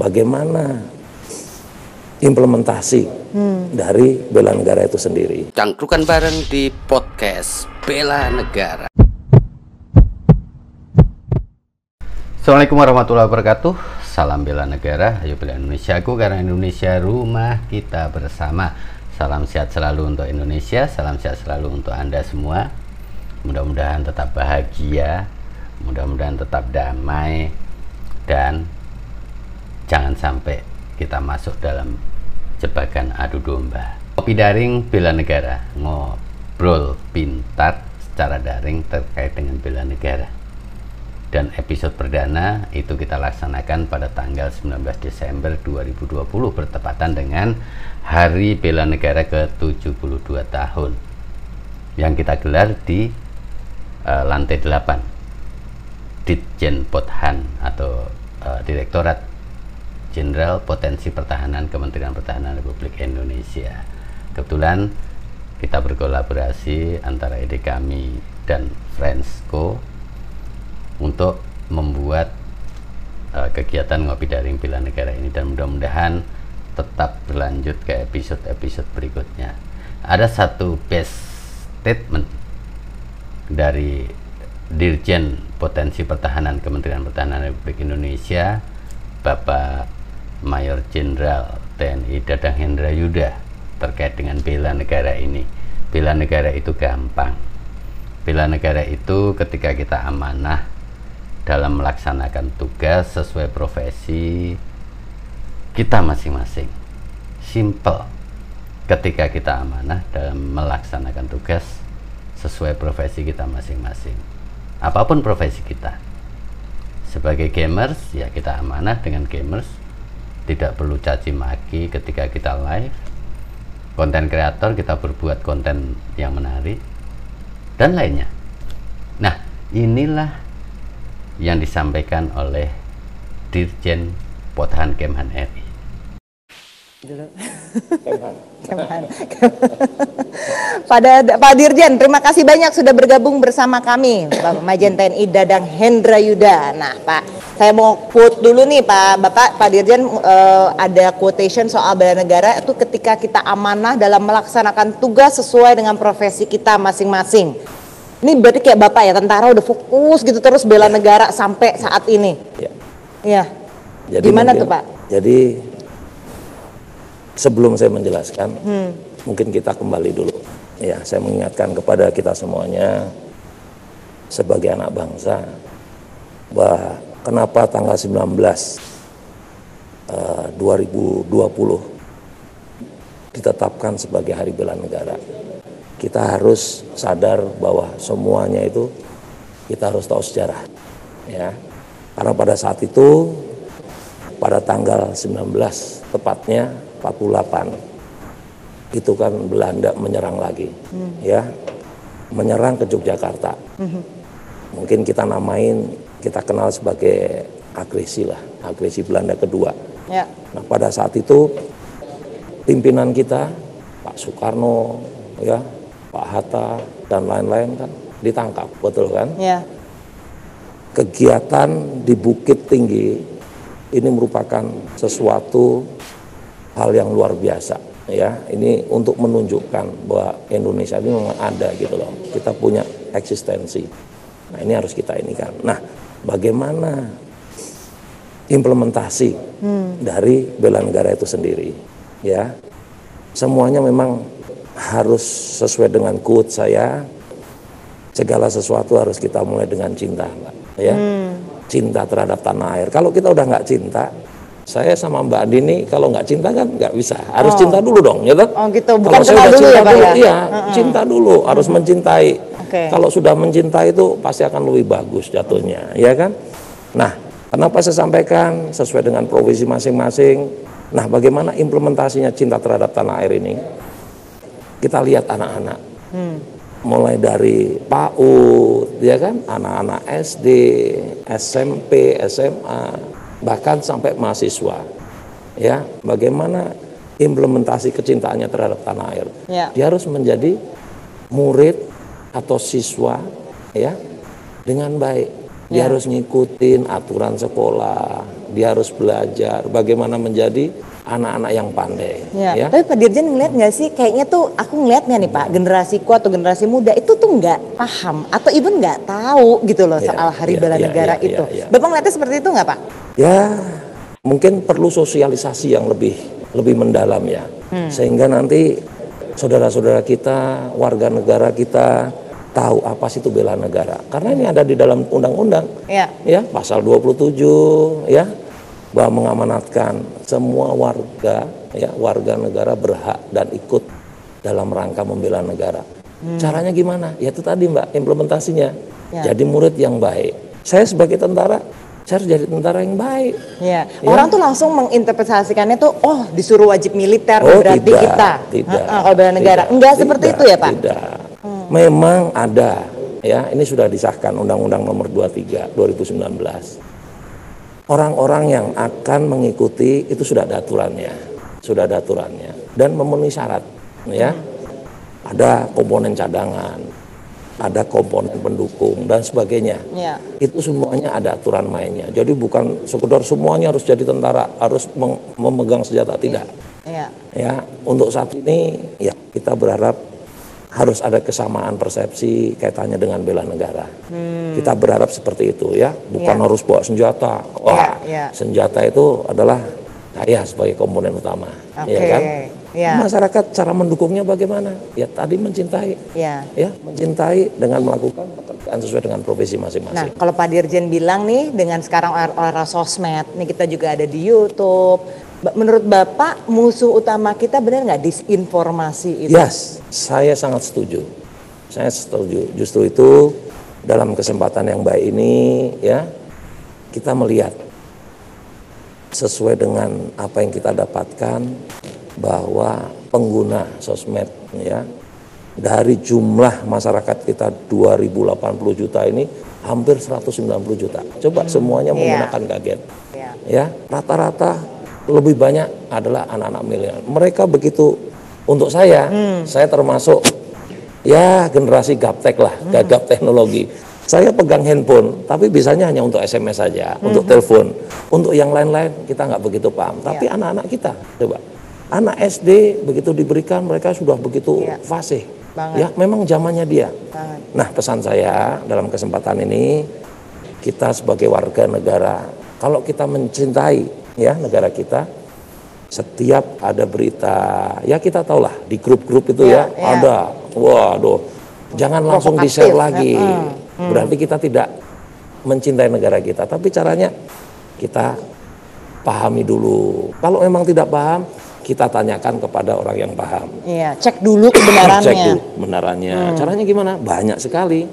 bagaimana implementasi hmm. dari bela negara itu sendiri. Cangkrukan bareng di podcast Bela Negara. Assalamualaikum warahmatullahi wabarakatuh. Salam bela negara, ayo bela Indonesia aku karena Indonesia rumah kita bersama. Salam sehat selalu untuk Indonesia, salam sehat selalu untuk Anda semua. Mudah-mudahan tetap bahagia, mudah-mudahan tetap damai dan jangan sampai kita masuk dalam jebakan adu domba. Kopi daring bela negara, ngobrol pintar secara daring terkait dengan bela negara. Dan episode perdana itu kita laksanakan pada tanggal 19 Desember 2020 bertepatan dengan Hari Bela Negara ke-72 tahun yang kita gelar di uh, lantai 8 Ditjen Pothan atau uh, Direktorat Jenderal Potensi Pertahanan Kementerian Pertahanan Republik Indonesia. Kebetulan kita berkolaborasi antara ide kami dan Friendsco untuk membuat uh, kegiatan ngopi daring pilihan negara ini dan mudah-mudahan tetap berlanjut ke episode-episode berikutnya. Ada satu best statement dari Dirjen Potensi Pertahanan Kementerian Pertahanan Republik Indonesia Bapak Mayor Jenderal TNI Dadang Hendra Yuda terkait dengan bela negara ini. Bela negara itu gampang. Bela negara itu ketika kita amanah dalam melaksanakan tugas sesuai profesi kita masing-masing. Simple. Ketika kita amanah dalam melaksanakan tugas sesuai profesi kita masing-masing. Apa pun profesi kita. Sebagai gamers, ya kita amanah dengan gamers tidak perlu caci maki ketika kita live konten kreator kita berbuat konten yang menarik dan lainnya nah inilah yang disampaikan oleh Dirjen Pothan Kemhan RI dulu. Kemhan. Pada Pak Dirjen, terima kasih banyak sudah bergabung bersama kami, Bapak Majen TNI Dadang Hendra Yuda. Nah, Pak, saya mau quote dulu nih, Pak. Bapak, Pak Dirjen uh, ada quotation soal bela negara itu ketika kita amanah dalam melaksanakan tugas sesuai dengan profesi kita masing-masing. Ini berarti kayak Bapak ya, tentara udah fokus gitu terus bela negara sampai saat ini. Iya. Ya. Jadi Gimana mungkin, tuh, Pak? Jadi sebelum saya menjelaskan, hmm. mungkin kita kembali dulu. Ya, saya mengingatkan kepada kita semuanya sebagai anak bangsa bahwa kenapa tanggal 19 uh, 2020 ditetapkan sebagai Hari Bela Negara. Kita harus sadar bahwa semuanya itu kita harus tahu sejarah. Ya. Karena pada saat itu pada tanggal 19 tepatnya 48 itu kan Belanda menyerang lagi hmm. ya menyerang ke Yogyakarta hmm. mungkin kita namain kita kenal sebagai agresi lah agresi Belanda kedua. Ya. nah pada saat itu pimpinan kita Pak Soekarno ya Pak Hatta dan lain-lain kan ditangkap betul kan? Ya. kegiatan di Bukit Tinggi ini merupakan sesuatu hal yang luar biasa ya. Ini untuk menunjukkan bahwa Indonesia ini memang ada gitu loh. Kita punya eksistensi nah ini harus kita ini kan nah bagaimana implementasi hmm. dari bela negara itu sendiri ya semuanya memang harus sesuai dengan quote saya segala sesuatu harus kita mulai dengan cinta ya hmm. cinta terhadap tanah air kalau kita udah nggak cinta saya sama Mbak Dini kalau nggak cinta kan nggak bisa harus oh. cinta dulu dong ya oh gitu bukan kalau saya udah dulu cinta ya, dulu ya? iya uh -uh. cinta dulu harus uh -huh. mencintai okay. kalau sudah mencintai itu pasti akan lebih bagus jatuhnya ya kan nah kenapa saya sampaikan sesuai dengan profesi masing-masing nah bagaimana implementasinya cinta terhadap tanah air ini kita lihat anak-anak hmm. mulai dari PAUD ya kan anak-anak SD SMP SMA bahkan sampai mahasiswa. Ya, bagaimana implementasi kecintaannya terhadap tanah air. Ya. Dia harus menjadi murid atau siswa ya dengan baik. dia harus ngikutin aturan sekolah, dia harus belajar bagaimana menjadi anak-anak yang pandai. Ya. ya. Tapi Pak Dirjen ngeliat nggak sih, kayaknya tuh aku ngeliatnya nih Pak, generasiku atau generasi muda itu tuh nggak paham atau even nggak tahu gitu loh ya, soal Hari ya, Bela ya, Negara ya, itu. Ya, ya. Bapak ngeliatnya seperti itu nggak Pak? Ya, mungkin perlu sosialisasi yang lebih lebih mendalam ya, hmm. sehingga nanti saudara-saudara kita, warga negara kita tahu apa sih itu bela negara. Karena ini ada di dalam undang-undang. Ya. ya, pasal 27 ya bahwa mengamanatkan semua warga ya warga negara berhak dan ikut dalam rangka membela negara. Hmm. Caranya gimana? Ya itu tadi Mbak implementasinya. Ya. Jadi murid yang baik. Saya sebagai tentara saya harus jadi tentara yang baik. Ya. ya. Orang tuh langsung menginterpretasikannya tuh oh disuruh wajib militer oh, berarti tidak, kita. Tidak. kalau bela negara. Tidak, Enggak tidak, seperti itu ya, Pak? Tidak. Hmm. Memang ada ya, ini sudah disahkan Undang-Undang Nomor 23 2019 orang-orang yang akan mengikuti itu sudah ada aturannya, sudah ada aturannya dan memenuhi syarat, ya. Ada komponen cadangan, ada komponen pendukung dan sebagainya. Ya. Itu semuanya ada aturan mainnya. Jadi bukan sekedar semuanya harus jadi tentara, harus memegang senjata tidak. Ya. ya, untuk saat ini ya kita berharap harus ada kesamaan persepsi kaitannya dengan bela negara. Hmm. Kita berharap seperti itu ya, bukan ya. harus bawa senjata. Wah, ya, ya. senjata itu adalah saya sebagai komponen utama, okay. ya kan? Ya. Masyarakat cara mendukungnya bagaimana? Ya tadi mencintai, ya, ya mencintai dengan melakukan pekerjaan sesuai dengan profesi masing-masing. Nah, kalau Pak Dirjen bilang nih dengan sekarang era sosmed, nih kita juga ada di YouTube, Menurut Bapak musuh utama kita benar nggak disinformasi itu? Yes, saya sangat setuju. Saya setuju. Justru itu dalam kesempatan yang baik ini ya kita melihat sesuai dengan apa yang kita dapatkan bahwa pengguna sosmed ya dari jumlah masyarakat kita 2080 juta ini hampir 190 juta. Coba semuanya iya. menggunakan yeah. gadget. Yeah. Ya, rata-rata lebih banyak adalah anak-anak milenial. Mereka begitu untuk saya, hmm. saya termasuk ya generasi gaptek lah, hmm. gagap teknologi. Saya pegang handphone, tapi bisanya hanya untuk SMS saja, hmm. untuk telepon. Untuk yang lain-lain kita nggak begitu paham. Tapi ya. anak-anak ya. kita, coba, anak SD begitu diberikan mereka sudah begitu ya. fasih. Banget. Ya, memang zamannya dia. Banget. Nah, pesan saya dalam kesempatan ini kita sebagai warga negara, kalau kita mencintai ya negara kita setiap ada berita ya kita tahulah di grup-grup itu ya, ya, ya. ada waduh jangan langsung di share lagi hmm. berarti kita tidak mencintai negara kita tapi caranya kita pahami dulu kalau memang tidak paham kita tanyakan kepada orang yang paham iya cek dulu kebenarannya cek dulu kebenarannya hmm. caranya gimana banyak sekali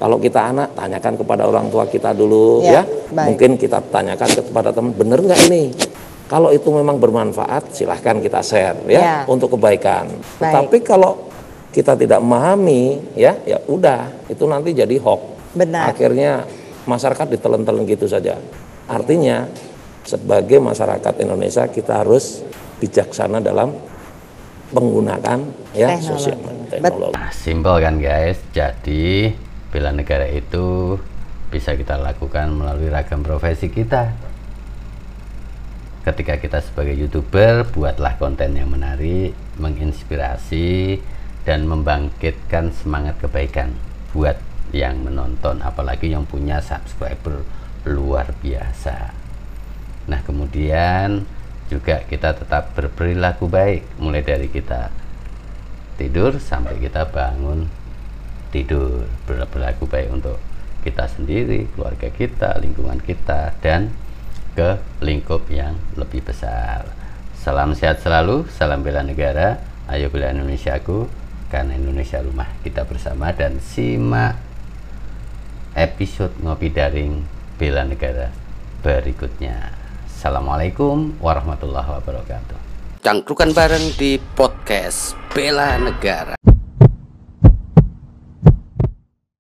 kalau kita anak, tanyakan kepada orang tua kita dulu ya. ya. Mungkin kita tanyakan kepada teman, benar nggak ini? Kalau itu memang bermanfaat, silahkan kita share ya, ya. untuk kebaikan. Baik. Tapi kalau kita tidak memahami, ya, ya udah, itu nanti jadi hoax. Benar. Akhirnya masyarakat ditelan-telan gitu saja. Artinya sebagai masyarakat Indonesia kita harus bijaksana dalam menggunakan ya teknologi. sosial teknologi. Nah, simpel kan guys. Jadi bela negara itu bisa kita lakukan melalui ragam profesi kita ketika kita sebagai youtuber buatlah konten yang menarik menginspirasi dan membangkitkan semangat kebaikan buat yang menonton apalagi yang punya subscriber luar biasa. Nah kemudian juga kita tetap berperilaku baik. Mulai dari kita tidur sampai kita bangun tidur. Berlaku baik untuk kita sendiri, keluarga kita, lingkungan kita, dan ke lingkup yang lebih besar. Salam sehat selalu, salam bela negara, ayo bela Indonesiaku, karena Indonesia rumah kita bersama. Dan simak episode ngopi daring bela negara berikutnya. Assalamualaikum warahmatullahi wabarakatuh. Cangkrukan bareng di podcast Bela Negara.